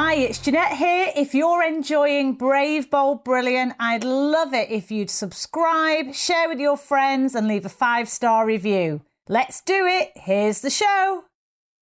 Hi, it's Jeanette here. If you're enjoying Brave, Bold, Brilliant, I'd love it if you'd subscribe, share with your friends, and leave a five star review. Let's do it. Here's the show.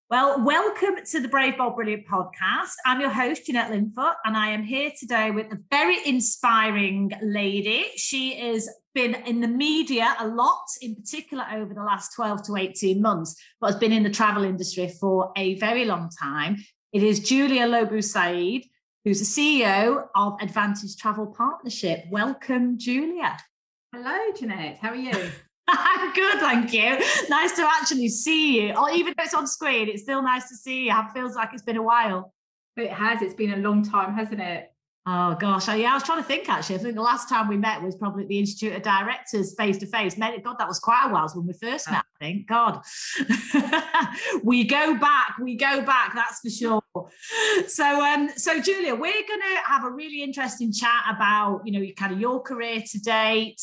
Well, welcome to the Brave, Bold, Brilliant podcast. I'm your host, Jeanette Linfoot, and I am here today with a very inspiring lady. She has been in the media a lot, in particular over the last 12 to 18 months, but has been in the travel industry for a very long time. It is Julia Lo Bue-Said, who's the CEO of Advantage Travel Partnership. Welcome, Julia. Hello, Jeanette. How are you? I'm good, thank you. Nice to actually see you. Or even though it's on screen, it's still nice to see you. It feels like it's been a while. It has. It's been a long time, hasn't it? Oh gosh, yeah, I was trying to think actually. I think the last time we met was probably at the Institute of Directors face to face. God, that was quite a while when we first met. I think. God, we go back. We go back. That's for sure. So, um, so Julia, we're going to have a really interesting chat about you know kind of your career to date,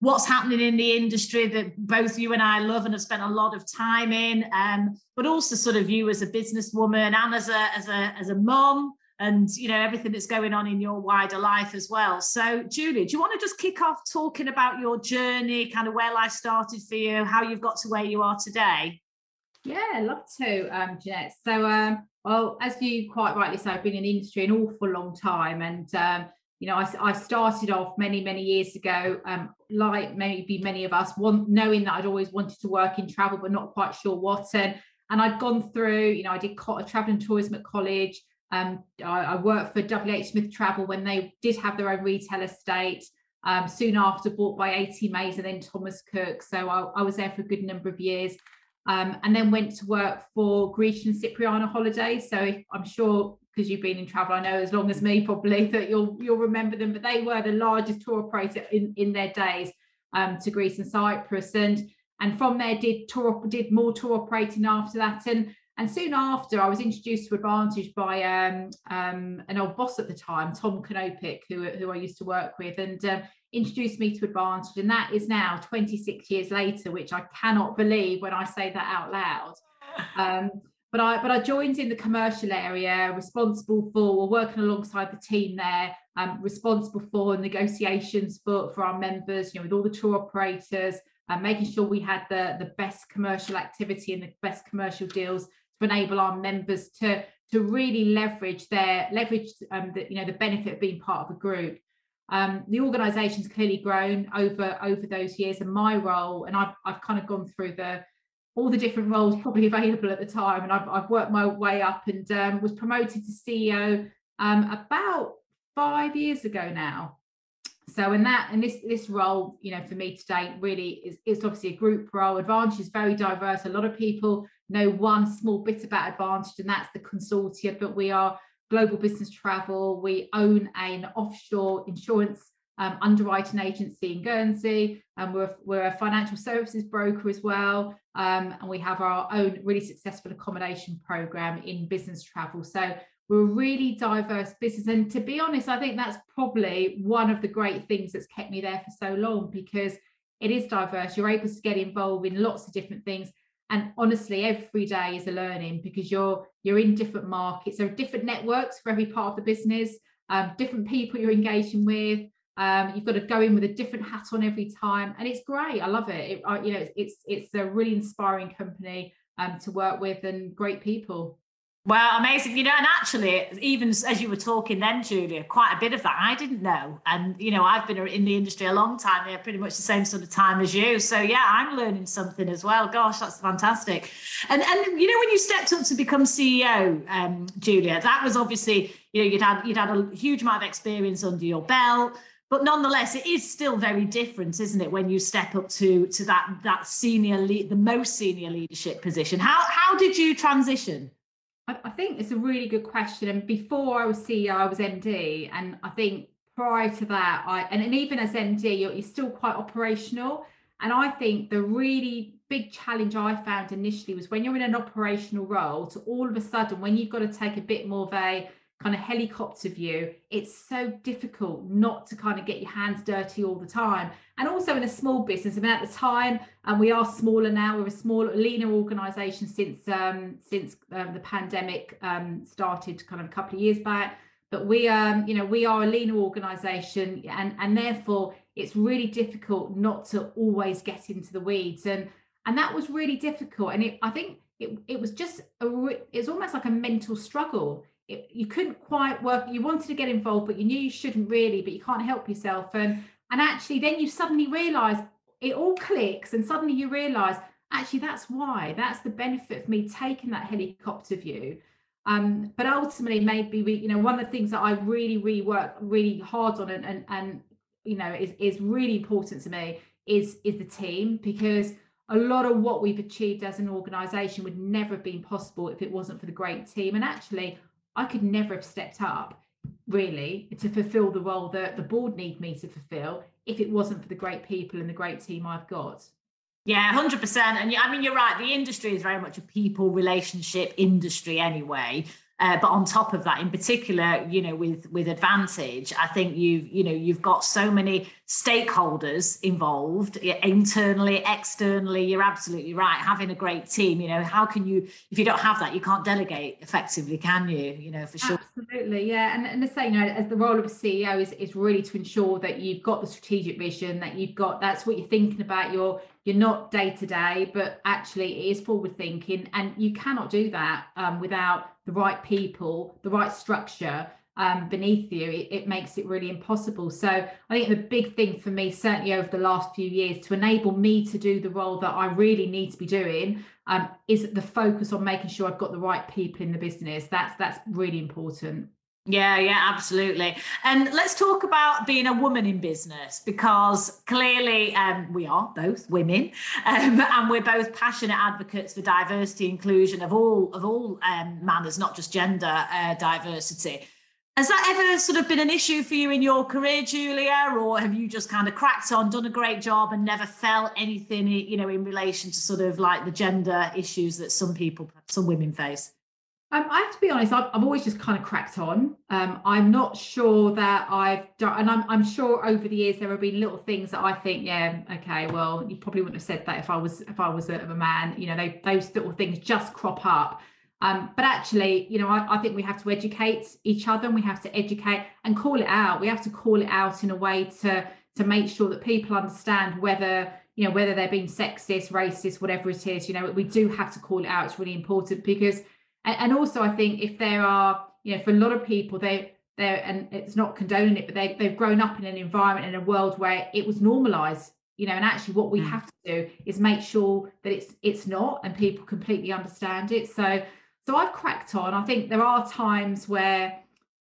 what's happening in the industry that both you and I love and have spent a lot of time in, um, but also sort of you as a businesswoman and as a as a as a mom and you know everything that's going on in your wider life as well so julie do you want to just kick off talking about your journey kind of where life started for you how you've got to where you are today yeah love to um jeanette so um well as you quite rightly say i've been in the industry an awful long time and um you know, I, I, started off many, many years ago, um, like maybe many of us, want, knowing that I'd always wanted to work in travel, but not quite sure what. And and I'd gone through, you know, I did travel and tourism at college. Um, I, I, worked for WH Smith Travel when they did have their own retail estate. Um, soon after, bought by A.T. Mays and then Thomas Cook. So I, I, was there for a good number of years. Um, and then went to work for Grecian Cipriana Holidays. So I'm sure because you've been in travel, I know as long as me probably that you'll you'll remember them. But they were the largest tour operator in, in their days um, to Greece and Cyprus, and and from there did tour did more tour operating after that. And and soon after, I was introduced to Advantage by um, um, an old boss at the time, Tom Kanopik, who, who I used to work with, and um, introduced me to Advantage. And that is now 26 years later, which I cannot believe when I say that out loud. Um, but I but I joined in the commercial area, responsible for working alongside the team there, um, responsible for negotiations for, for our members, you know, with all the tour operators, and making sure we had the, the best commercial activity and the best commercial deals to enable our members to to really leverage their leverage um, the, you know the benefit of being part of a group. Um, the organisation's clearly grown over over those years, and my role, and I've I've kind of gone through the all the different roles probably available at the time, and I've, I've worked my way up and um, was promoted to CEO um, about five years ago now. So in that in this this role, you know, for me today really is it's obviously a group role. Advantage is very diverse. A lot of people know one small bit about Advantage, and that's the consortia. But we are global business travel. We own an offshore insurance um, underwriting agency in Guernsey, and we're, we're a financial services broker as well. Um, and we have our own really successful accommodation program in business travel. So we're a really diverse business. And to be honest, I think that's probably one of the great things that's kept me there for so long because it is diverse. You're able to get involved in lots of different things and honestly every day is a learning because you're you're in different markets. There are different networks for every part of the business um, different people you're engaging with. Um, you've got to go in with a different hat on every time and it's great. I love it, it you know it's it's a really inspiring company um, to work with and great people well, amazing. You know, and actually, even as you were talking then, Julia, quite a bit of that I didn't know. And, you know, I've been in the industry a long time, yeah, pretty much the same sort of time as you. So, yeah, I'm learning something as well. Gosh, that's fantastic. And, and you know, when you stepped up to become CEO, um, Julia, that was obviously, you know, you'd had, you'd had a huge amount of experience under your belt but nonetheless it is still very different isn't it when you step up to to that that senior lead the most senior leadership position how how did you transition I, think it's a really good question. And before I was CEO, I was MD, and I think prior to that, I and, and even as MD, you're, you're still quite operational. And I think the really big challenge I found initially was when you're in an operational role, to all of a sudden, when you've got to take a bit more of a kind of helicopter view, it's so difficult not to kind of get your hands dirty all the time. And also in a small business, I mean, at the time, and we are smaller now. We're a smaller, leaner organisation since um, since um, the pandemic um, started, kind of a couple of years back. But we, um, you know, we are a leaner organisation, and and therefore it's really difficult not to always get into the weeds. And and that was really difficult. And it, I think it, it was just a, it's almost like a mental struggle it, you couldn't quite work you wanted to get involved but you knew you shouldn't really but you can't help yourself and and actually then you suddenly realize it all clicks and suddenly you realize actually that's why that's the benefit of me taking that helicopter view. Um, but ultimately maybe we you know one of the things that i really really work really hard on and and, and you know is, is really important to me is is the team because a lot of what we've achieved as an organization would never have been possible if it wasn't for the great team. And actually I could never have stepped up really to fulfill the role that the board need me to fulfill if it wasn't for the great people and the great team I've got. Yeah, 100%. And I mean, you're right. The industry is very much a people relationship industry anyway. Uh, but on top of that, in particular, you know, with with Advantage, I think you've you know you've got so many stakeholders involved internally, externally. You're absolutely right. Having a great team, you know, how can you if you don't have that, you can't delegate effectively, can you? You know, for sure. Absolutely, yeah. And and the same, you know, as the role of a CEO is is really to ensure that you've got the strategic vision, that you've got that's what you're thinking about. You're you're not day to day, but actually it is forward thinking, and you cannot do that um, without the right people, the right structure um, beneath you, it, it, makes it really impossible. So I think the big thing for me, certainly over the last few years, to enable me to do the role that I really need to be doing, um, is the focus on making sure I've got the right people in the business. That's that's really important. Yeah, yeah, absolutely. And let's talk about being a woman in business because clearly um, we are both women, um, and we're both passionate advocates for diversity, inclusion of all of all um, manners, not just gender uh, diversity. Has that ever sort of been an issue for you in your career, Julia, or have you just kind of cracked on, done a great job, and never felt anything, you know, in relation to sort of like the gender issues that some people, some women face? Um, I have to be honest, I've, I've always just kind of cracked on. Um, I'm not sure that I've done, and I'm, I'm sure over the years there have been little things that I think, yeah, okay, well, you probably wouldn't have said that if I was if I was a, a man. You know, they, those little things just crop up. Um, but actually, you know, I, I, think we have to educate each other, and we have to educate and call it out. We have to call it out in a way to to make sure that people understand whether you know whether they're being sexist, racist, whatever it is. You know, we do have to call it out. It's really important because and, and also i think if there are you know for a lot of people they they're and it's not condoning it but they, they've grown up in an environment in a world where it was normalized you know and actually what we mm. have to do is make sure that it's it's not and people completely understand it so so i've cracked on i think there are times where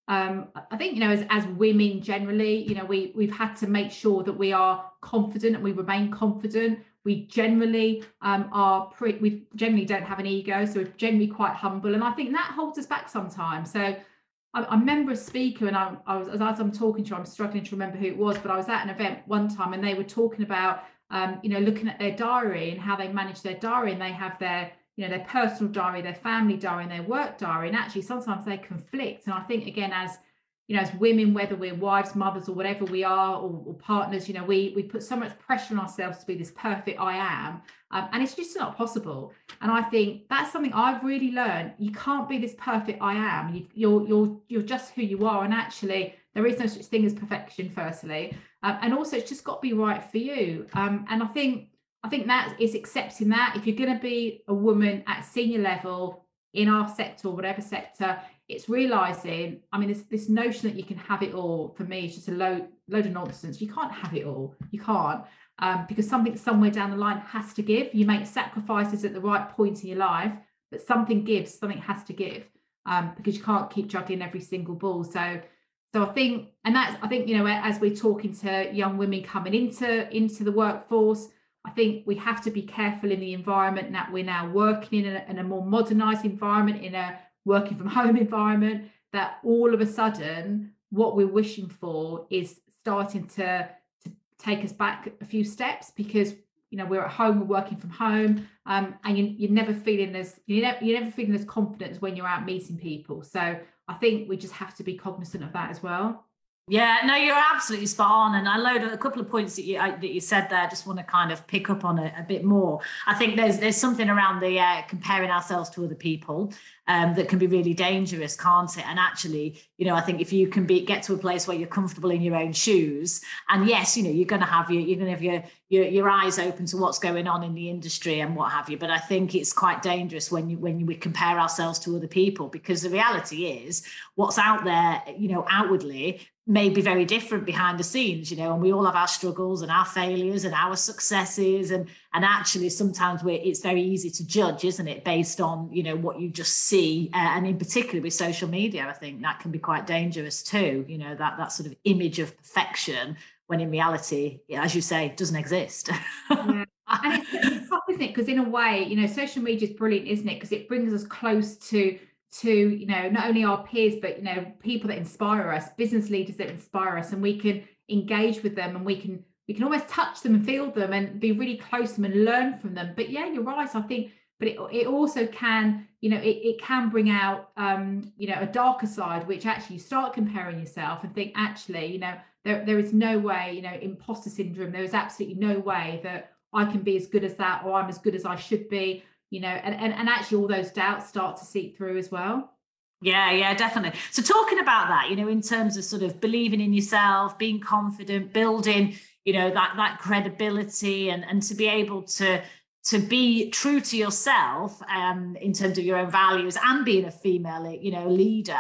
um, I think you know as as women generally, you know we we've had to make sure that we are confident and we remain confident. We generally um, are pre- we generally don't have an ego, so we're generally quite humble, and I think that holds us back sometimes. So I, I remember a speaker, and I, I was as I'm talking to, you, I'm struggling to remember who it was, but I was at an event one time, and they were talking about um, you know looking at their diary and how they manage their diary, and they have their you know their personal diary their family diary and their work diary and actually sometimes they conflict and i think again as you know as women whether we're wives mothers or whatever we are or, or partners you know we we put so much pressure on ourselves to be this perfect i am um, and it's just not possible. And i think that's something i've really learned. You can't be this perfect i am. You, you're you're you're just who you are and actually there is no such thing as perfection firstly. Um, and also it's just got to be right for you. Um, and i think i think that is accepting that. If you're going to be a woman at senior level in our sector or whatever sector it's realizing i mean this this notion that you can have it all for me is just a load load of nonsense. You can't have it all. You can't um, because something somewhere down the line has to give. You make sacrifices at the right point in your life but something gives something has to give um, because you can't keep juggling every single ball. So so i think and that's i think you know as we're talking to young women coming into into the workforce I think we have to be careful in the environment that we're now working in, a, in a more modernized environment, in a working from home environment that all of a sudden what we're wishing for is starting to to take us back a few steps because you know we're at home we're working from home um, and you, you're never feeling as you're never, you're never feeling as confident when you're out meeting people. So i think we just have to be cognizant of that as well yeah, no, you're absolutely spot on, and I load a couple of points that you that you said there. I just want to kind of pick up on it a bit more. I think there's there's something around the uh, comparing ourselves to other people um, that can be really dangerous, can't it? And actually, you know, I think if you can be get to a place where you're comfortable in your own shoes, and yes, you know, you're going to have your you're going to have your, your your eyes open to what's going on in the industry and what have you. But I think it's quite dangerous when you when we compare ourselves to other people because the reality is what's out there, you know, outwardly may be very different behind the scenes you know and we all have our struggles and our failures and our successes. And and actually sometimes we it's very easy to judge isn't it based on you know what you just see. Uh, and in particular with social media i think that can be quite dangerous too you know that that sort of image of perfection when in reality as you say doesn't exist. Yeah. and it's, it's tough isn't it? Because in a way you know social media is brilliant isn't it? Because it brings us close to to you know not only our peers but you know people that inspire us business leaders that inspire us and we can engage with them and we can we can almost touch them and feel them and be really close to them and learn from them. But yeah you're right i think but it, it also can you know it, it can bring out um you know a darker side which actually you start comparing yourself and think actually you know there, there is no way you know imposter syndrome there is absolutely no way that i can be as good as that or i'm as good as i should be you know and, and and actually all those doubts start to seep through as well yeah, yeah, definitely. So talking about that, you know, in terms of sort of believing in yourself, being confident, building, you know, that that credibility and and to be able to to be true to yourself um, in terms of your own values and being a female you know leader.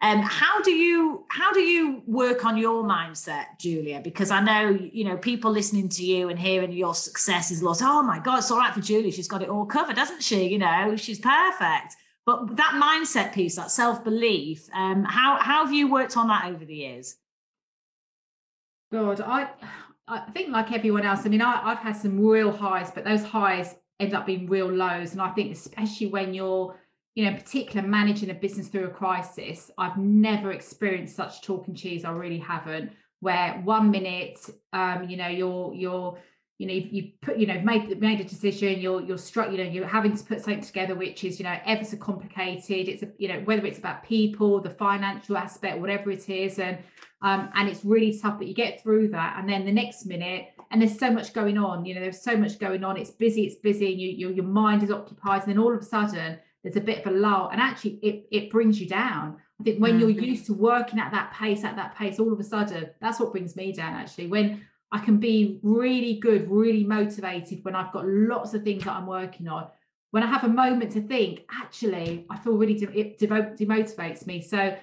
Um, how do you how do you work on your mindset julia? Because i know you know people listening to you and hearing your success is lost oh my god it's all right for julia. She's got it all covered doesn't she? You know she's perfect. But that mindset piece that self-belief um, how how have you worked on that over the years? God i I think like everyone else, I mean, I, I've had some real highs, but those highs end up being real lows. And I think especially when you're, you know, in particular managing a business through a crisis, I've never experienced such talk and cheese. I really haven't. Where one minute, um, you know, you're you're you know you, you put you know made made a decision you're you're struck you know you're having to put something together which is you know ever so complicated. It's a, you know whether it's about people the financial aspect whatever it is and um, and it's really tough but you get through that and then the next minute and there's so much going on you know there's so much going on it's busy it's busy and you, you your mind is occupied and then all of a sudden there's a bit of a lull and actually it it brings you down. I think when mm-hmm. you're used to working at that pace at that pace all of a sudden that's what brings me down actually. When I can be really good, really motivated when I've got lots of things that I'm working on. When I have a moment to think, actually, I feel really de- it demotivates me. So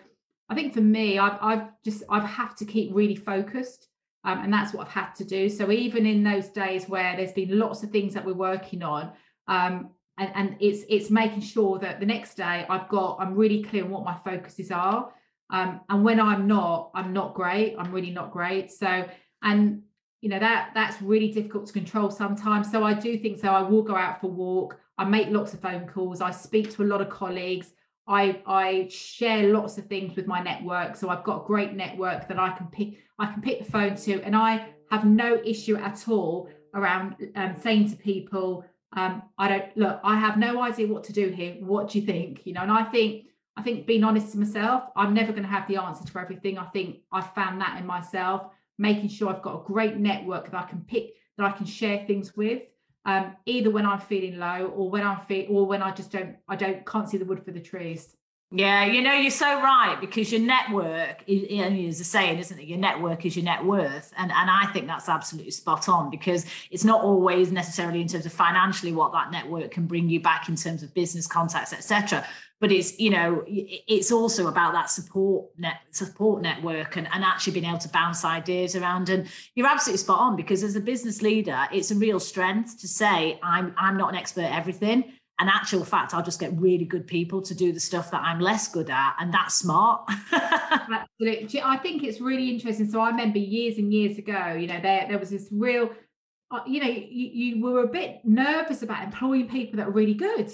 I think for me, I've, I've just I've had to keep really focused, um, and that's what I've had to do. So even in those days where there's been lots of things that we're working on, um, and, and it's it's making sure that the next day I've got I'm really clear on what my focuses are. Um, and when I'm not, I'm not great. I'm really not great. So and you know that that's really difficult to control sometimes. So i do think so i will go out for walk. I make lots of phone calls. I speak to a lot of colleagues. I i share lots of things with my network. So i've got a great network that i can pick i can pick the phone to. And i have no issue at all around um, saying to people um, i don't look i have no idea what to do here. What do you think? You know and i think i think being honest to myself i'm never going to have the answer to everything. I think i found that in myself making sure I've got a great network that I can pick that I can share things with. Um, either when I'm feeling low or when I'm feel or when I just don't I don't can't see the wood for the trees. Yeah, you know, you're so right because your network is, is a saying, isn't it? Your network is your net worth. And, and I think that's absolutely spot on because it's not always necessarily in terms of financially what that network can bring you back in terms of business contacts, etc but it's you know it's also about that support net support network and, and actually being able to bounce ideas around. And you're absolutely spot on because as a business leader it's a real strength to say i'm i'm not an expert at everything. And actual fact i'll just get really good people to do the stuff that i'm less good at and that's smart. Absolutely i think it's really interesting. So i remember years and years ago you know there there was this real uh, you know you, you were a bit nervous about employing people that are really good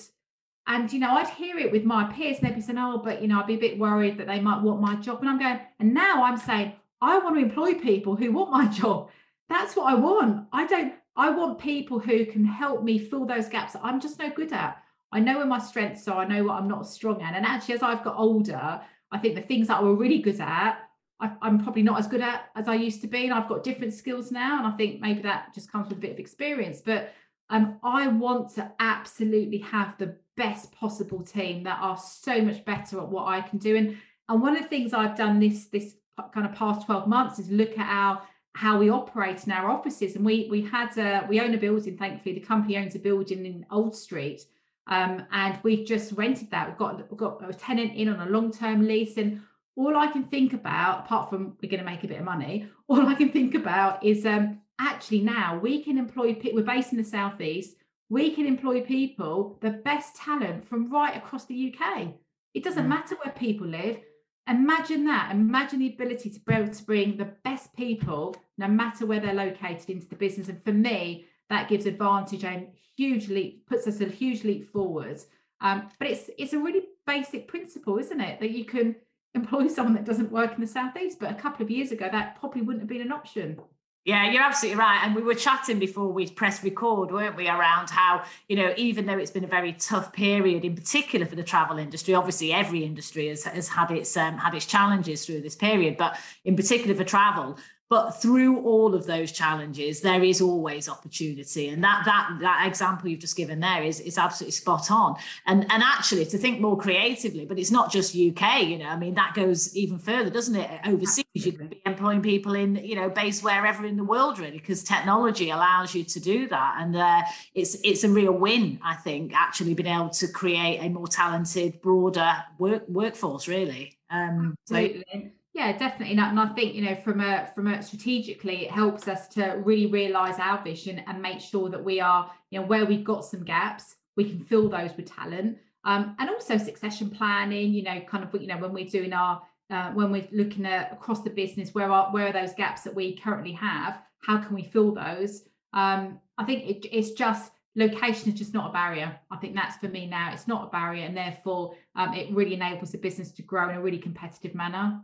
And you know, I'd hear it with my peers, and they'd be saying, "Oh, but you know, I'd be a bit worried that they might want my job." And I'm going, and now I'm saying, I want to employ people who want my job. That's what I want. I don't. I want people who can help me fill those gaps that I'm just no good at. I know where my strengths are. I know what I'm not strong at. And actually, as I've got older, I think the things that I were really good at, I, am probably not as good at as I used to be. And I've got different skills now. And I think maybe that just comes with a bit of experience. But um, I want to absolutely have the best possible team that are so much better at what I can do. And and one of the things I've done this this kind of past 12 months is look at our how we operate in our offices. And we we had a, we own a building, thankfully. The company owns a building in Old Street. Um, and we've just rented that. We've got, we've got a tenant in on a long-term lease. And all I can think about, apart from we're going to make a bit of money, all I can think about is um, actually now we can employ people. We're based in the southeast. We can employ people, the best talent from right across the UK. It doesn't mm. matter where people live. Imagine that. Imagine the ability to be able to bring the best people, no matter where they're located, into the business. And for me, that gives advantage and hugely puts us a huge leap forward. Um, but it's it's a really basic principle, isn't it? That you can employ someone that doesn't work in the southeast. But a couple of years ago, that probably wouldn't have been an option. Yeah, you're absolutely right. And we were chatting before we pressed record, weren't we, around how, you know, even though it's been a very tough period, in particular for the travel industry, obviously every industry has, has had its um, had its challenges through this period, but in particular for travel, but through all of those challenges there is always opportunity. And that that that example you've just given there is is absolutely spot on. And and actually to think more creatively but it's not just uk you know i mean that goes even further doesn't it? Overseas you can be employing people in you know based wherever in the world really because technology allows you to do that. And uh, it's it's a real win i think actually being able to create a more talented broader work workforce really. Um Absolutely. So, yeah, definitely. And I think, you know, from a from a strategically, it helps us to really realize our vision and make sure that we are, you know, where we've got some gaps, we can fill those with talent. Um, and also succession planning, you know, kind of, you know, when we're doing our uh, when we're looking at across the business, where are where are those gaps that we currently have? How can we fill those? Um, I think it, it's just location is just not a barrier. I think that's for me now. It's not a barrier, and therefore um, it really enables the business to grow in a really competitive manner.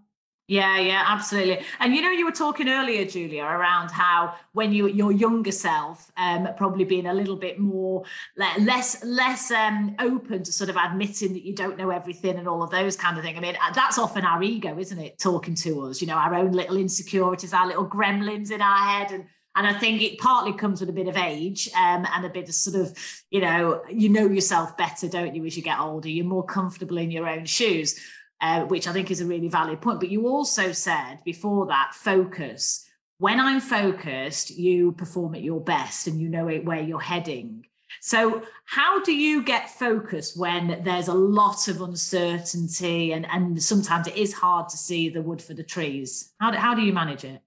Yeah, yeah, absolutely. And you know, you were talking earlier, Julia, around how when you your younger self, um, probably being a little bit more less less um open to sort of admitting that you don't know everything and all of those kind of thing. I mean, uh, that's often our ego, isn't it, talking to us? You know, our own little insecurities, our little gremlins in our head, and and I think it partly comes with a bit of age um, and a bit of sort of, you know, you know yourself better, don't you, as you get older? You're more comfortable in your own shoes uh, which I think is a really valid point. But you also said before that focus. When I'm focused, you perform at your best and you know where you're heading. So, how do you get focused when there's a lot of uncertainty and, and sometimes it is hard to see the wood for the trees? How do, how do you manage it?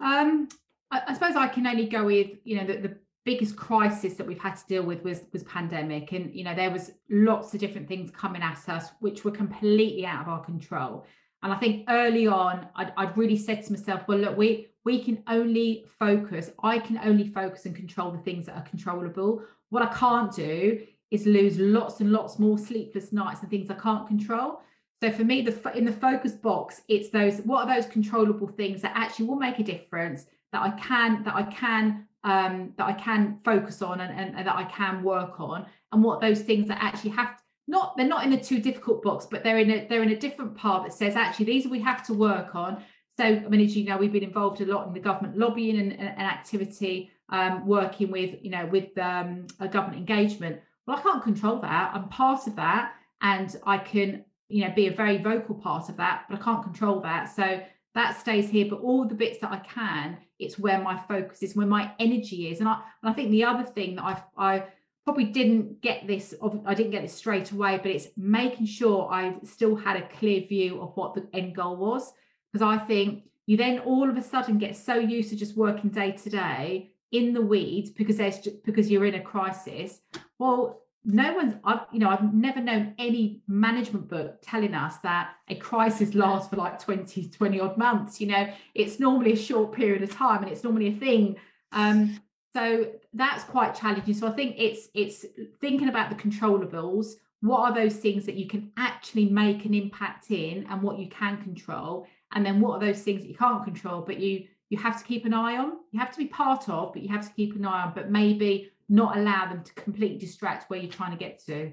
Um, I, I suppose I can only go with you know the, the biggest crisis that we've had to deal with was was pandemic. And you know there was lots of different things coming at us which were completely out of our control. And i think early on I'd, I'd really said to myself well look we we can only focus i can only focus and control the things that are controllable. What i can't do is lose lots and lots more sleepless nights and things i can't control. So for me the in the focus box it's those what are those controllable things that actually will make a difference that i can that i can um, that I can focus on and, and, and, that I can work on, and what those things that actually have to, not they're not in the too difficult box, but they're in a they're in a different part that says actually these we have to work on. So I mean, as you know, we've been involved a lot in the government lobbying and, and, activity, um, working with you know with um, a government engagement. Well, I can't control that. I'm part of that, and I can you know be a very vocal part of that, but I can't control that. So that stays here but all the bits that i can it's where my focus is where my energy is. And i and i think the other thing that i i probably didn't get this i didn't get this straight away but it's making sure i still had a clear view of what the end goal was. Because i think you then all of a sudden get so used to just working day to day in the weeds because there's because you're in a crisis. Well no one's I've you know I've never known any management book telling us that a crisis lasts for like 20 20 odd months you know? It's normally a short period of time and it's normally a thing. Um so that's quite challenging. So I think it's it's thinking about the controllables. What are those things that you can actually make an impact in and what you can control? And then what are those things that you can't control but you you have to keep an eye on? You have to be part of but you have to keep an eye on. But maybe not allow them to completely distract where you're trying to get to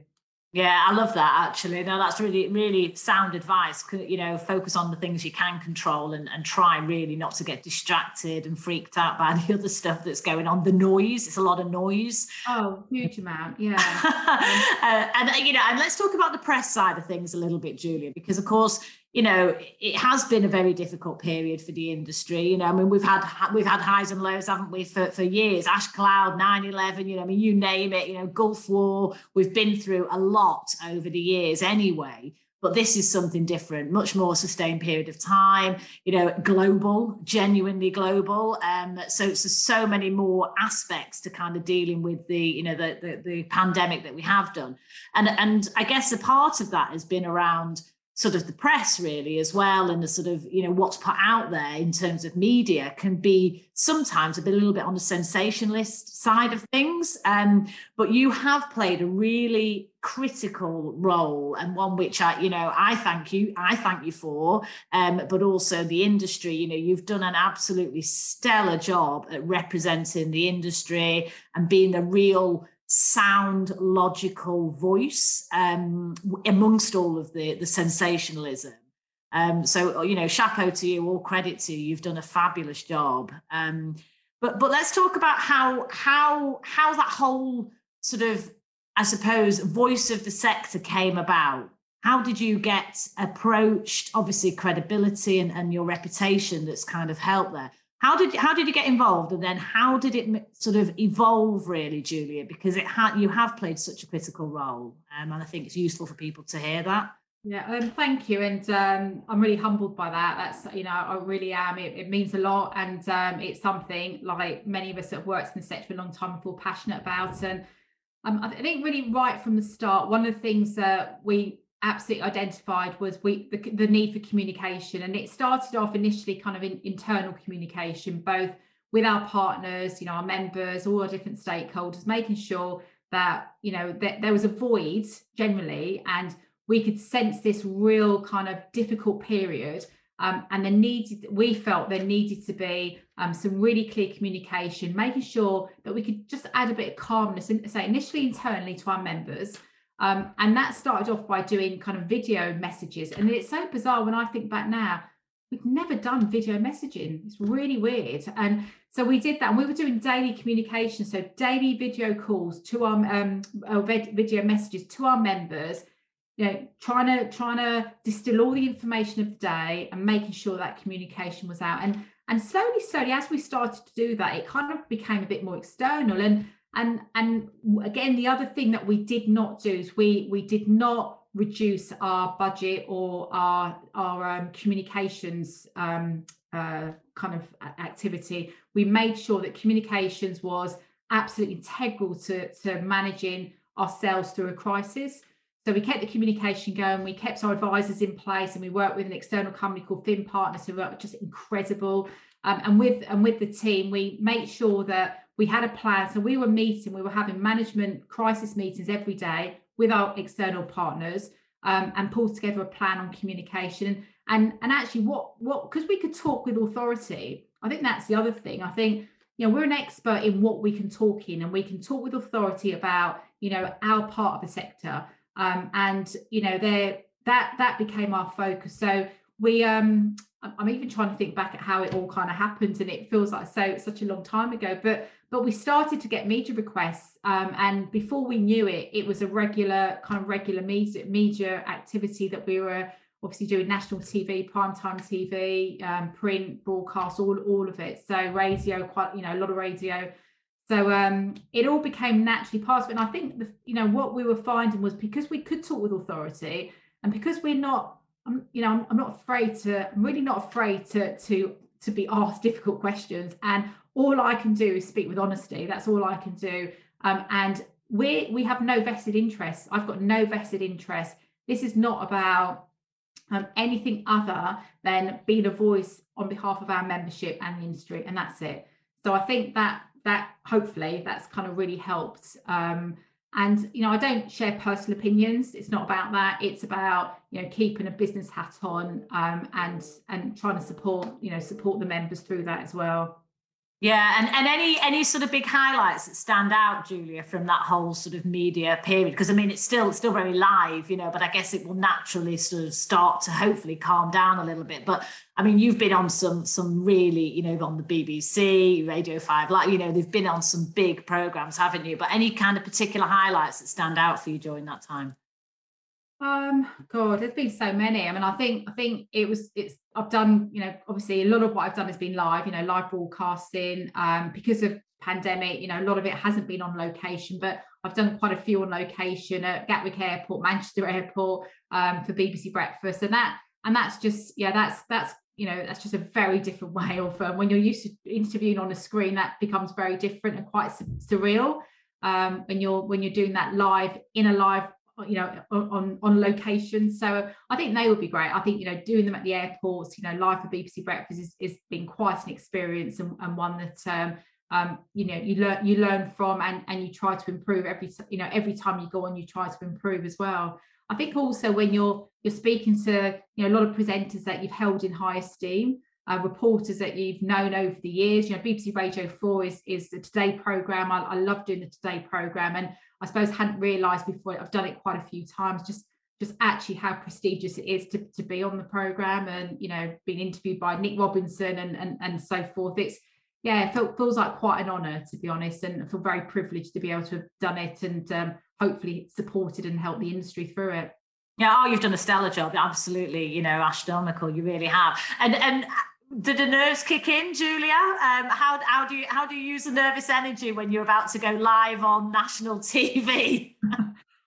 yeah, I love that actually. No, that's really, really sound advice. You know, focus on the things you can control and, and try really not to get distracted and freaked out by the other stuff that's going on. The noise, it's a lot of noise. Oh, huge amount. Yeah. uh, and, you know, and let's talk about the press side of things a little bit, Julia, because of course, you know it has been a very difficult period for the industry. You know i mean we've had we've had highs and lows haven't we for, for years? Ash cloud 9-11 you know i mean you name it you know gulf war we've been through a lot over the years anyway. But this is something different much more sustained period of time you know global genuinely global. Um so so so many more aspects to kind of dealing with the you know the the, the pandemic that we have done. And and i guess a part of that has been around sort of the press really as well and the sort of you know what's put out there in terms of media can be sometimes a, bit, a little bit on the sensationalist side of things. Um, but you have played a really critical role and one which i you know i thank you i thank you for. Um, but also the industry you know you've done an absolutely stellar job at representing the industry and being the real sound, logical voice um, amongst all of the, the sensationalism. Um, so, you know, chapeau to you, all credit to you. You've done a fabulous job. Um, but but let's talk about how how how that whole sort of, I suppose, voice of the sector came about. How did you get approached? Obviously, credibility and, and your reputation that's kind of helped there. How did how did you get involved, and then how did it sort of evolve, really, Julia? Because it had you have played such a critical role, um, and I think it's useful for people to hear that. Yeah, um, thank you, and um, I'm really humbled by that. That's you know, I really am. It, it means a lot, and um, it's something like many of us that have worked in the sector for a long time feel passionate about. And um, I think really right from the start, one of the things that we absolutely identified was we the, the, need for communication. And it started off initially kind of in internal communication both with our partners you know our members all our different stakeholders making sure that you know that there was a void generally and we could sense this real kind of difficult period um, and there needed we felt there needed to be um, some really clear communication making sure that we could just add a bit of calmness and say initially internally to our members um, and that started off by doing kind of video messages. And it's so bizarre when I think back now, we've never done video messaging. It's really weird. And so we did that. And we were doing daily communication. So daily video calls to our um, uh, video messages to our members, you know, trying to trying to distill all the information of the day and making sure that communication was out. And and slowly, slowly, as we started to do that, it kind of became a bit more external. And and and again the other thing that we did not do is we we did not reduce our budget or our our um, communications um, uh, kind of activity. We made sure that communications was absolutely integral to to managing ourselves through a crisis. So we kept the communication going we kept our advisors in place and we worked with an external company called Finn Partners who were just incredible. Um, and with and with the team we made sure that we had a plan. So we were meeting, we were having management crisis meetings every day with our external partners um, and pulled together a plan on communication. And, and actually, what what because we could talk with authority, I think that's the other thing. I think you know we're an expert in what we can talk in, and we can talk with authority about you know our part of the sector. Um, and you know there that that became our focus. So we um I'm even trying to think back at how it all kind of happened, and it feels like so such a long time ago. But but we started to get media requests, um, and before we knew it, it was a regular kind of regular media media activity that we were obviously doing national TV, primetime TV, um, print, broadcast, all all of it. So radio, quite you know a lot of radio. So um, it all became naturally part of it. And I think the, you know what we were finding was because we could talk with authority, and because we're not I'm, you know, I'm, I'm not afraid to. I'm really not afraid to to to be asked difficult questions, and all I can do is speak with honesty. That's all I can do. Um, and we we have no vested interest. I've got no vested interest. This is not about um, anything other than being a voice on behalf of our membership and the industry, and that's it. So I think that that hopefully that's kind of really helped um, and you know i don't share personal opinions it's not about that it's about you know keeping a business hat on um, and and trying to support you know support the members through that as well yeah, and, and any any sort of big highlights that stand out, Julia, from that whole sort of media period? Because I mean, it's still it's still very live, you know, but I guess it will naturally sort of start to hopefully calm down a little bit. But I mean, you've been on some some really, you know, on the BBC, Radio Five, like you know, they've been on some big programs, haven't you? But any kind of particular highlights that stand out for you during that time? Um, God, there's been so many. I mean, I think I think it was it's I've done, you know, obviously a lot of what I've done has been live, you know, live broadcasting. Um, because of pandemic, you know, a lot of it hasn't been on location, but I've done quite a few on location at Gatwick Airport, Manchester Airport, um, for BBC Breakfast. And that and that's just, yeah, that's that's you know, that's just a very different way of um, when you're used to interviewing on a screen, that becomes very different and quite surreal. Um, when you're when you're doing that live in a live you know on on location. So i think they would be great. I think you know doing them at the airports you know live for bbc breakfast is, is been quite an experience and, and one that um, um, you know you learn you learn from and and you try to improve every you know every time you go on you try to improve as well. I think also when you're you're speaking to you know a lot of presenters that you've held in high esteem uh, reporters that you've known over the years. You know, BBC Radio 4 is, is the Today programme. I, I love doing the Today programme. And I suppose hadn't realised before, I've done it quite a few times, just just actually how prestigious it is to, to be on the programme and, you know, being interviewed by Nick Robinson and, and, and so forth. It's, yeah, it felt, feels like quite an honour, to be honest. And I feel very privileged to be able to have done it and um, hopefully supported and helped the industry through it. Yeah, oh, you've done a stellar job. Absolutely, you know, astronomical. You really have. And and did the nerves kick in, Julia? Um, how how do you how do you use the nervous energy when you're about to go live on national TV?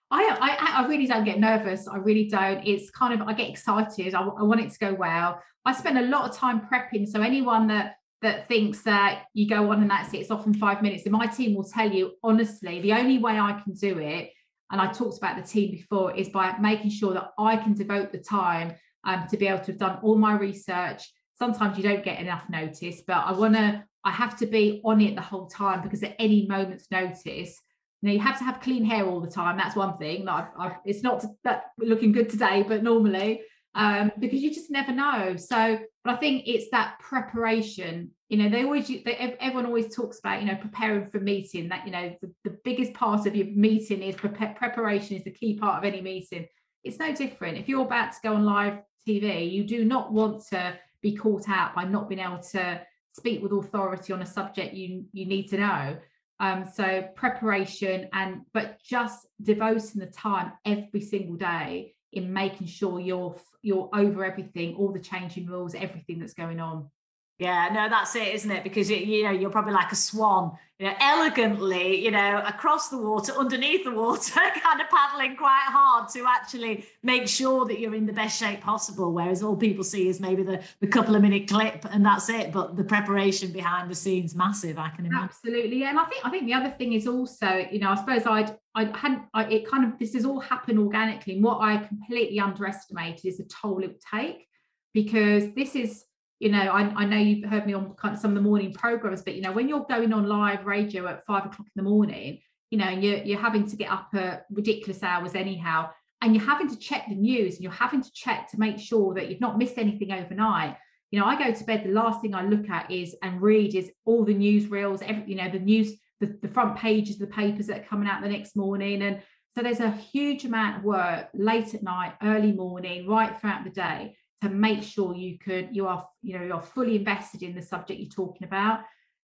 I, I, I really don't get nervous. I really don't. It's kind of I get excited. I, I want it to go well. I spend a lot of time prepping. So anyone that that thinks that you go on and that's it, it's often five minutes. And my team will tell you honestly, the only way I can do it, and I talked about the team before, is by making sure that I can devote the time um, to be able to have done all my research sometimes you don't get enough notice, but I want to, I have to be on it the whole time because at any moment's notice, you know, you have to have clean hair all the time. That's one thing. Like I've, it's not that looking good today, but normally, um, because you just never know. So, but I think it's that preparation. You know, they always, they, everyone always talks about, you know, preparing for meeting. That you know, the, the biggest part of your meeting is pre- preparation is the key part of any meeting. It's no different. If you're about to go on live TV, you do not want to be caught out by not being able to speak with authority on a subject you you need to know. Um, so preparation and but just devoting the time every single day in making sure you're you're over everything all the changing rules everything that's going on yeah, no, that's it, isn't it? Because you know you're probably like a swan, you know, elegantly, you know, across the water, underneath the water, kind of paddling quite hard to actually make sure that you're in the best shape possible. Whereas all people see is maybe the, the couple of minute clip and that's it. But the preparation behind the scenes massive, I can imagine. Absolutely, yeah. And I think I think the other thing is also, you know, I suppose I'd I hadn't I, it kind of this has all happened organically. And what I completely underestimated is the toll it would take because this is you know, I, I know you've heard me on kind of some of the morning programs, but you know, when you're going on live radio at five o'clock in the morning, you know, you're you're having to get up at ridiculous hours anyhow, and you're having to check the news and you're having to check to make sure that you've not missed anything overnight. You know, I go to bed, the last thing I look at is and read is all the news reels, every, you know, the news, the, the front pages of the papers that are coming out the next morning. And so there's a huge amount of work late at night, early morning, right throughout the day to make sure you could you are you know you're fully invested in the subject you're talking about.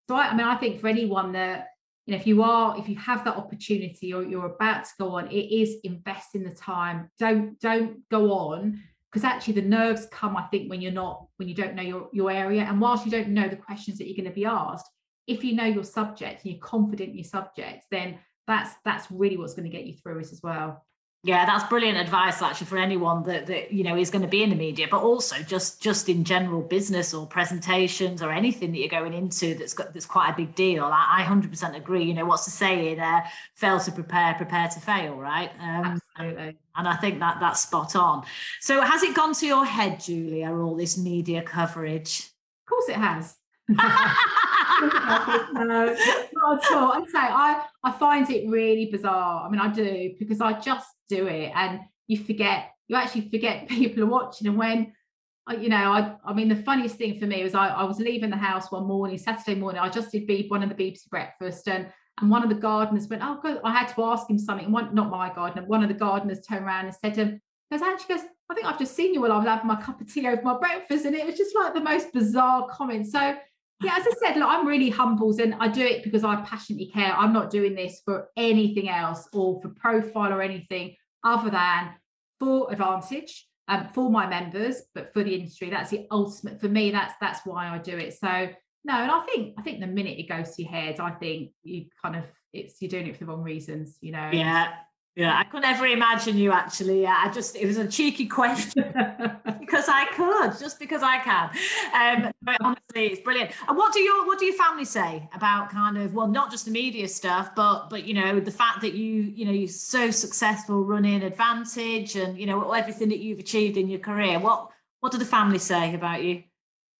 So I, I, mean i think for anyone that you know if you are if you have that opportunity or you're about to go on it is invest in the time. Don't don't go on because actually the nerves come i think when you're not when you don't know your your area. And whilst you don't know the questions that you're going to be asked if you know your subject and you're confident in your subject then that's that's really what's going to get you through it as well yeah, that's brilliant advice actually for anyone that that you know is going to be in the media, but also just just in general business or presentations or anything that you're going into that's got that's quite a big deal. I, I 100% agree. You know what's the saying? Uh, fail to prepare, prepare to fail, right? Um, Absolutely. And I think that that's spot on. So has it gone to your head, Julia, all this media coverage? Of course, it has. no, not at all. I say I I find it really bizarre. I mean, I do because I just do it, and you forget. You actually forget people are watching, and when you know, I, I mean, the funniest thing for me was I, I was leaving the house one morning, Saturday morning. I just did one of the BBC breakfast, and and one of the gardeners went, "Oh, God, I had to ask him something." One, not my gardener, one of the gardeners turned around and said to him, "Goes, actually, goes, I think I've just seen you while I was having my cup of tea over my breakfast," and it was just like the most bizarre comment. So, yeah, as I said, look, I'm really humbled, and I do it because I passionately care. I'm not doing this for anything else or for profile or anything other than for advantage um, for my members, but for the industry. That's the ultimate for me. That's that's why I do it. So no, and I think I think the minute it goes to your head, I think you kind of it's you're doing it for the wrong reasons, you know. Yeah. Yeah, I could never imagine you actually. I just, it was a cheeky question because I could, just because I can. Um, but honestly, it's brilliant. And what do your, what do your family say about kind of, well, not just the media stuff, but, but, you know, the fact that you, you know, you're so successful running Advantage and, you know, everything that you've achieved in your career. What, what do the family say about you?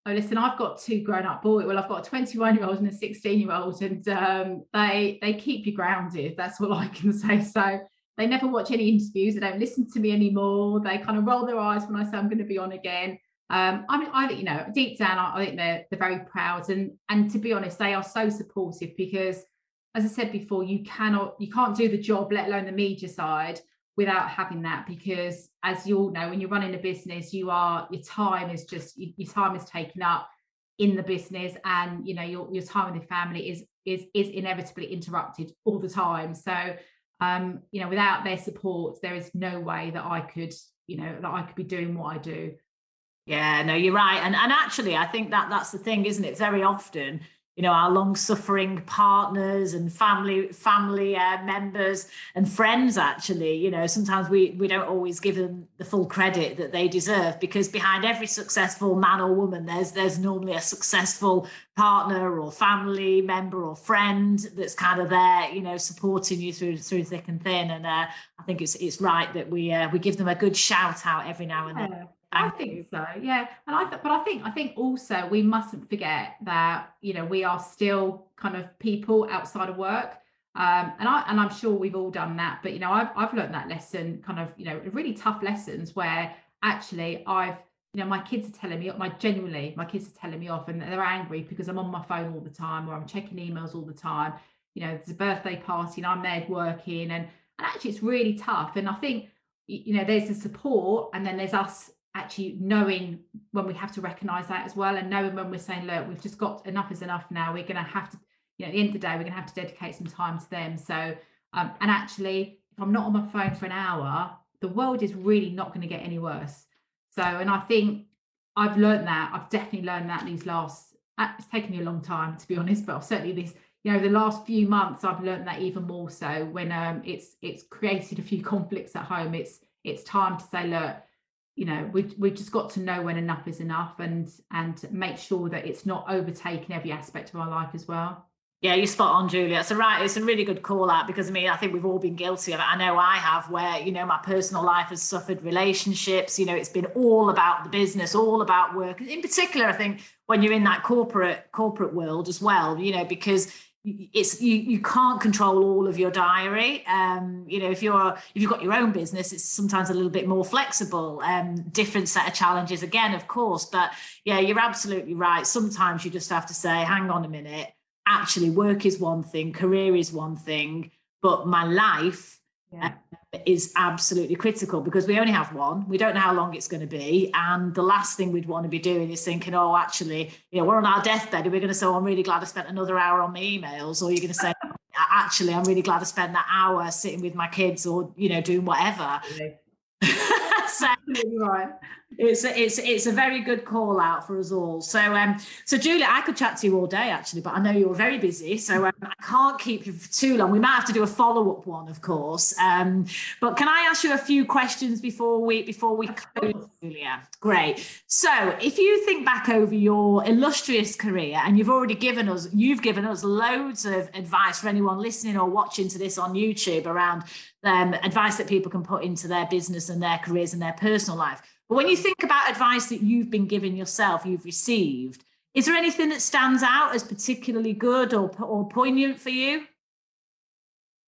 Oh, listen, I've got two grown-up boys. Well, I've got a 21-year-old and a 16-year-old, and um, they they keep you grounded. That's what I can say. So they never watch any interviews. They don't listen to me anymore. They kind of roll their eyes when I say I'm going to be on again. Um, I mean, I think you know, deep down, I, I think they're they're very proud, and and to be honest, they are so supportive because, as I said before, you cannot, you can't do the job, let alone the media side, without having that. Because as you all know, when you're running a business, you are your time is just your time is taken up in the business, and you know your your time with the family is is is inevitably interrupted all the time. So um, you know, without their support, there is no way that I could, you know, that I could be doing what I do. Yeah, no, you're right. And and actually I think that that's the thing, isn't it? Very often you know our long-suffering partners and family family uh, members and friends actually. You know sometimes we we don't always give them the full credit that they deserve because behind every successful man or woman there's there's normally a successful partner or family member or friend that's kind of there you know supporting you through through thick and thin. And uh, i think it's it's right that we uh, we give them a good shout out every now and then I think so, yeah. And I, th- but I think, I think also we mustn't forget that you know we are still kind of people outside of work, um, and I, and I'm sure we've all done that. But you know, I've, I've learned that lesson, kind of, you know, really tough lessons where actually I've, you know, my kids are telling me, my genuinely, my kids are telling me off, and they're angry because I'm on my phone all the time or I'm checking emails all the time. You know, there's a birthday party and I'm there working, and and actually it's really tough. And I think you know there's the support and then there's us actually knowing when we have to recognize that as well and knowing when we're saying look we've just got enough is enough now. We're going to have to you know at the end of the day we're going to have to dedicate some time to them. So um, and actually if i'm not on my phone for an hour the world is really not going to get any worse. So and i think i've learned that. I've definitely learned that these last uh, it's taken me a long time to be honest but certainly this you know the last few months i've learned that even more so when um it's it's created a few conflicts at home. It's it's time to say look you know we've, we've just got to know when enough is enough and and make sure that it's not overtaking every aspect of our life as well yeah, you're spot on, Julia. It's a right. It's a really good call out because I mean, I think we've all been guilty of it. I know I have, where you know my personal life has suffered relationships. You know, it's been all about the business, all about work. In particular, I think when you're in that corporate corporate world as well. You know, because it's you you can't control all of your diary. Um you know if you're if you've got your own business it's sometimes a little bit more flexible. Um different set of challenges again of course but yeah you're absolutely right. Sometimes you just have to say hang on a minute. Actually work is one thing career is one thing but my life yeah. Is absolutely critical because we only have one. We don't know how long it's going to be. And the last thing we'd want to be doing is thinking, oh, actually, you know, we're on our deathbed and we're going to say, oh, I'm really glad I spent another hour on my emails. Or you're going to say, actually, I'm really glad I spent that hour sitting with my kids or, you know, doing whatever. right it's a, it's it's a very good call out for us all. So um so Julia, I could chat to you all day actually, but I know you're very busy, so um, I can't keep you for too long. We might have to do a follow up one, of course. Um, but can I ask you a few questions before we before we close, Julia? Great. So if you think back over your illustrious career, and you've already given us you've given us loads of advice for anyone listening or watching to this on YouTube around um, advice that people can put into their business and their careers and their personal life but when you think about advice that you've been given yourself, you've received, Is there anything that stands out as particularly good or, or poignant for you?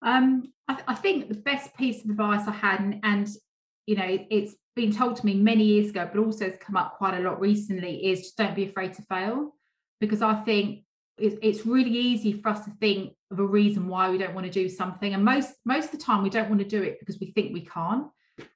Um, I, th- I, think the best piece of advice I had, and, and you know, it's been told to me many years ago, but also has come up quite a lot recently, is just don't be afraid to fail. Because I think it's really easy for us to think of a reason why we don't want to do something. And most most of the time we don't want to do it because we think we can't.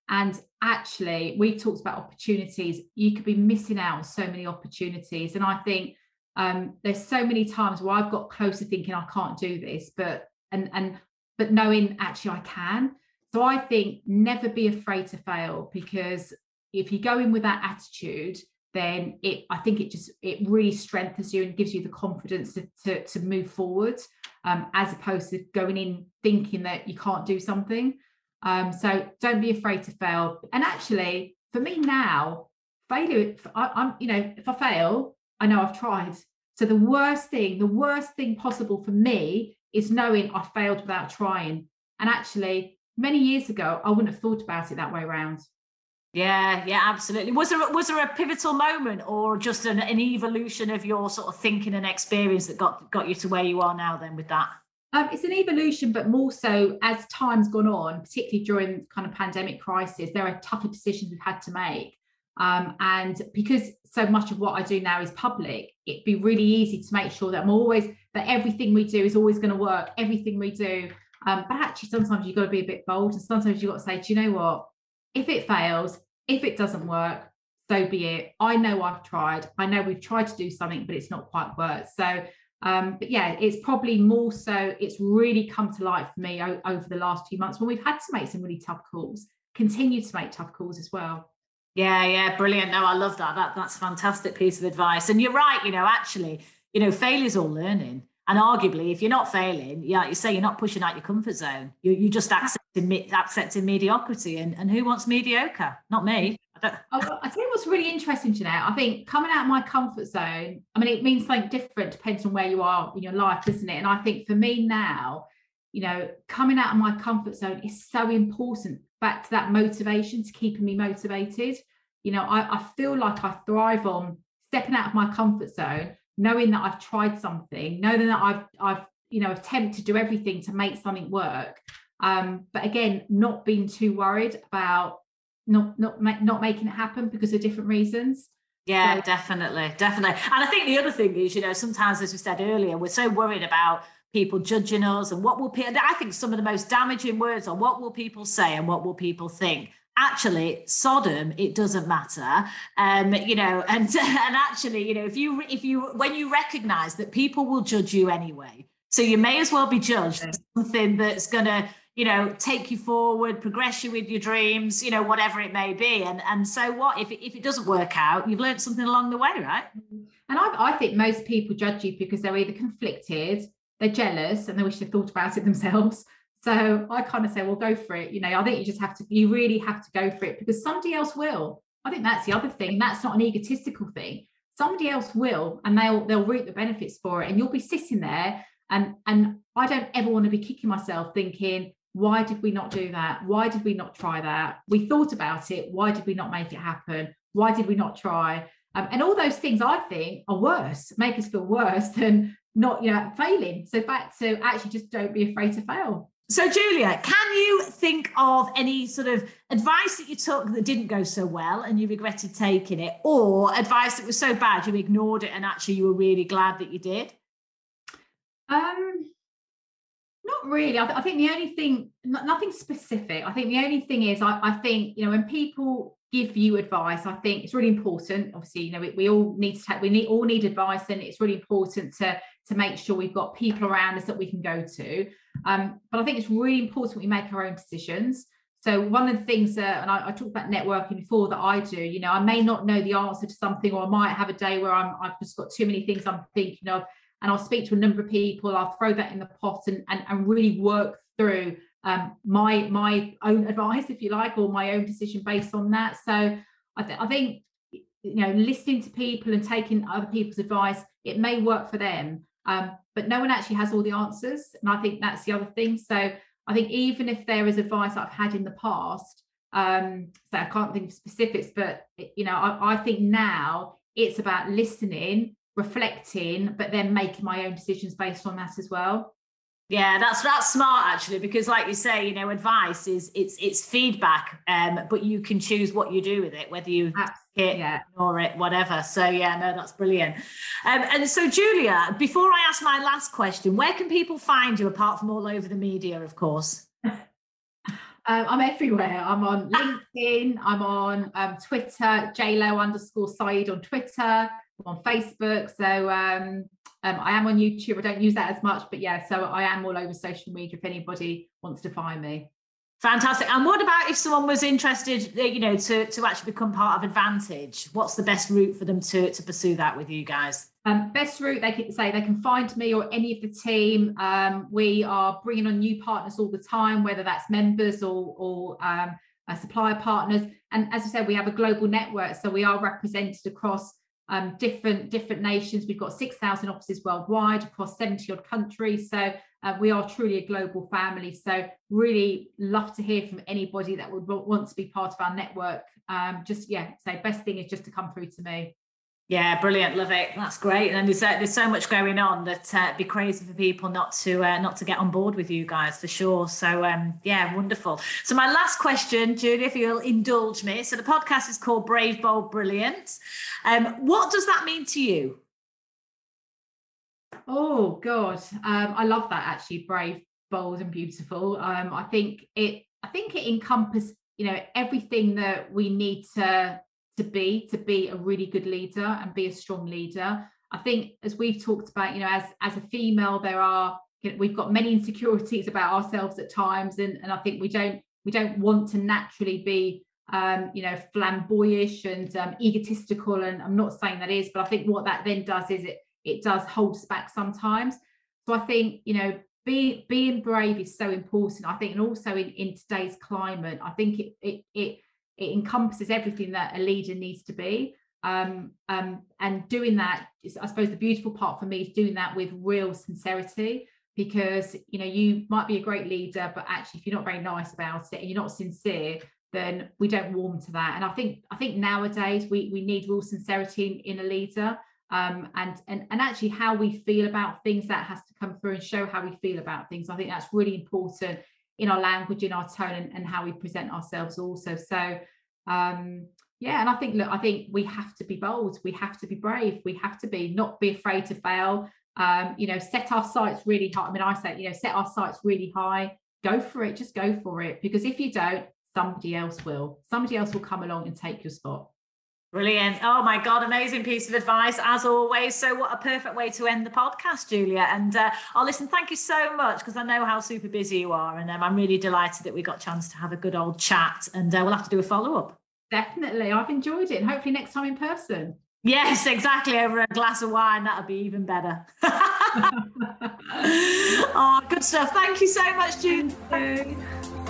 And actually, we talked about opportunities. You could be missing out on so many opportunities. And I think um, there's so many times where I've got close to thinking I can't do this, but and and but knowing actually I can. So I think never be afraid to fail because if you go in with that attitude, then it I think it just it really strengthens you and gives you the confidence to to, to move forward, um, as opposed to going in thinking that you can't do something. Um, so don't be afraid to fail. And actually, for me now, failure, I, I'm you know if I fail, I know I've tried. So the worst thing, the worst thing possible for me is knowing I failed without trying. And actually, many years ago, I wouldn't have thought about it that way around. Yeah, yeah, absolutely. Was there was there a pivotal moment, or just an, an evolution of your sort of thinking and experience that got got you to where you are now? Then with that, um, it's an evolution, but more so as time's gone on, particularly during kind of pandemic crisis, there are tougher decisions we've had to make. Um, and because so much of what I do now is public, it'd be really easy to make sure that I'm always that everything we do is always going to work. Everything we do, um, but actually sometimes you've got to be a bit bold, and sometimes you've got to say, do you know what? If it fails, if it doesn't work, so be it. I know I've tried. I know we've tried to do something, but it's not quite worked. So, um, but yeah, it's probably more so. It's really come to light for me o- over the last few months when we've had to make some really tough calls. Continue to make tough calls as well. Yeah, yeah, brilliant. No, I love that. That that's a fantastic piece of advice. And you're right. You know, actually, you know, failure's all learning. And arguably, if you're not failing, yeah, you say you're not pushing out your comfort zone. You you just accepting accepting mediocrity. And and who wants mediocre? Not me. I, oh, I think what's really interesting, Jeanette. I think coming out of my comfort zone. I mean, it means something different depending on where you are in your life, doesn't it? And I think for me now, you know, coming out of my comfort zone is so important. Back to that motivation to keeping me motivated. You know, I, I feel like I thrive on stepping out of my comfort zone knowing that I've tried something, knowing that I've I've you know attempted to do everything to make something work. Um, but again, not being too worried about not not not making it happen because of different reasons. Yeah, so, definitely, definitely. And I think the other thing is, you know, sometimes as we said earlier, we're so worried about people judging us and what will people. I think some of the most damaging words are what will people say and what will people think actually sodom it doesn't matter. Um you know and and actually you know if you if you when you recognize that people will judge you anyway so you may as well be judged for something that's going to you know take you forward progress you with your dreams you know whatever it may be. And and so what? If it, if it doesn't work out you've learned something along the way right? And I, I think most people judge you because they're either conflicted they're jealous and they wish they thought about it themselves so I kind of say, well, go for it. You know, I think you just have to, you really have to go for it because somebody else will. I think that's the other thing. That's not an egotistical thing. Somebody else will, and they'll they'll reap the benefits for it. And you'll be sitting there, and and I don't ever want to be kicking myself thinking, why did we not do that? Why did we not try that? We thought about it. Why did we not make it happen? Why did we not try? Um, and all those things I think are worse, make us feel worse than not, you know, failing. So back to actually just don't be afraid to fail. So, Julia, can you think of any sort of advice that you took that didn't go so well and you regretted taking it, or advice that was so bad you ignored it and actually you were really glad that you did? Um, not really. I, th- I think the only thing, nothing specific. I think the only thing is, I, I think you know when people give you advice, I think it's really important. Obviously, you know we, we all need to take, we need all need advice, and it's really important to to make sure we've got people around us that we can go to. Um, but I think it's really important we make our own decisions. So one of the things that, and I, I talked about networking before that I do, you know, I may not know the answer to something, or I might have a day where I'm I've just got too many things I'm thinking of, and I'll speak to a number of people. I'll throw that in the pot and and, and really work through um, my my own advice, if you like, or my own decision based on that. So I, th- I think you know listening to people and taking other people's advice, it may work for them, um, but no one actually has all the answers. And I think that's the other thing. So I think even if there is advice I've had in the past, um, so I can't think of specifics, but you know, I, I think now it's about listening reflecting, but then making my own decisions based on that as well. Yeah, that's that's smart actually, because like you say, you know, advice is it's it's feedback, um, but you can choose what you do with it, whether you hit, yeah. ignore it, whatever. So yeah, no, that's brilliant. Um, and so Julia, before I ask my last question, where can people find you apart from all over the media, of course? Um, I'm everywhere. I'm on LinkedIn. I'm on um, Twitter, JLo underscore Saeed on Twitter. I'm on Facebook. So um, um, I am on YouTube. I don't use that as much, but yeah, so I am all over social media if anybody wants to find me. Fantastic. And what about if someone was interested, uh, you know, to, to actually become part of Advantage? What's the best route for them to, to pursue that with you guys? Um, best route they can say they can find me or any of the team. Um, we are bringing on new partners all the time, whether that's members or, or um, uh, supplier partners. And as I said, we have a global network, so we are represented across um, different different nations. We've got 6,000 offices worldwide across 70 odd countries. So uh, we are truly a global family. So really love to hear from anybody that would want to be part of our network. Um, just yeah, say best thing is just to come through to me. Yeah, brilliant. Love it. That's great. And there's uh, there's so much going on that uh, it'd be crazy for people not to uh, not to get on board with you guys for sure. So um, yeah, wonderful. So my last question, Judy, if you'll indulge me. So the podcast is called Brave, Bold, Brilliant. Um, what does that mean to you? Oh God, um, I love that actually. Brave, bold, and beautiful. Um, I think it. I think it encompasses you know everything that we need to to be to be a really good leader and be a strong leader. I think as we've talked about you know as as a female there are you know, we've got many insecurities about ourselves at times and and i think we don't we don't want to naturally be um, you know flamboyant and um, egotistical and i'm not saying that is but i think what that then does is it it does hold us back sometimes. So i think you know be, being brave is so important i think and also in, in today's climate i think it, it it it encompasses everything that a leader needs to be. Um, um, and doing that is, i suppose the beautiful part for me is doing that with real sincerity because you know you might be a great leader but actually if you're not very nice about it and you're not sincere then we don't warm to that. And i think i think nowadays we we need real sincerity in, in a leader um, and and and actually how we feel about things that has to come through and show how we feel about things. I think that's really important in our language, in our tone, and, and how we present ourselves also. So um, yeah, and I think look, I think we have to be bold, we have to be brave, we have to be not be afraid to fail. Um, you know, set our sights really high. I mean, I say, you know, set our sights really high, go for it, just go for it. Because if you don't, somebody else will. Somebody else will come along and take your spot. Brilliant. Oh my God, amazing piece of advice as always. So, what a perfect way to end the podcast, Julia. And uh, oh, listen, thank you so much because I know how super busy you are. And um, I'm really delighted that we got a chance to have a good old chat. And uh, we'll have to do a follow up. Definitely. I've enjoyed it. And hopefully, next time in person. Yes, exactly. Over a glass of wine, that'll be even better. oh, good stuff. Thank you so much, Julia.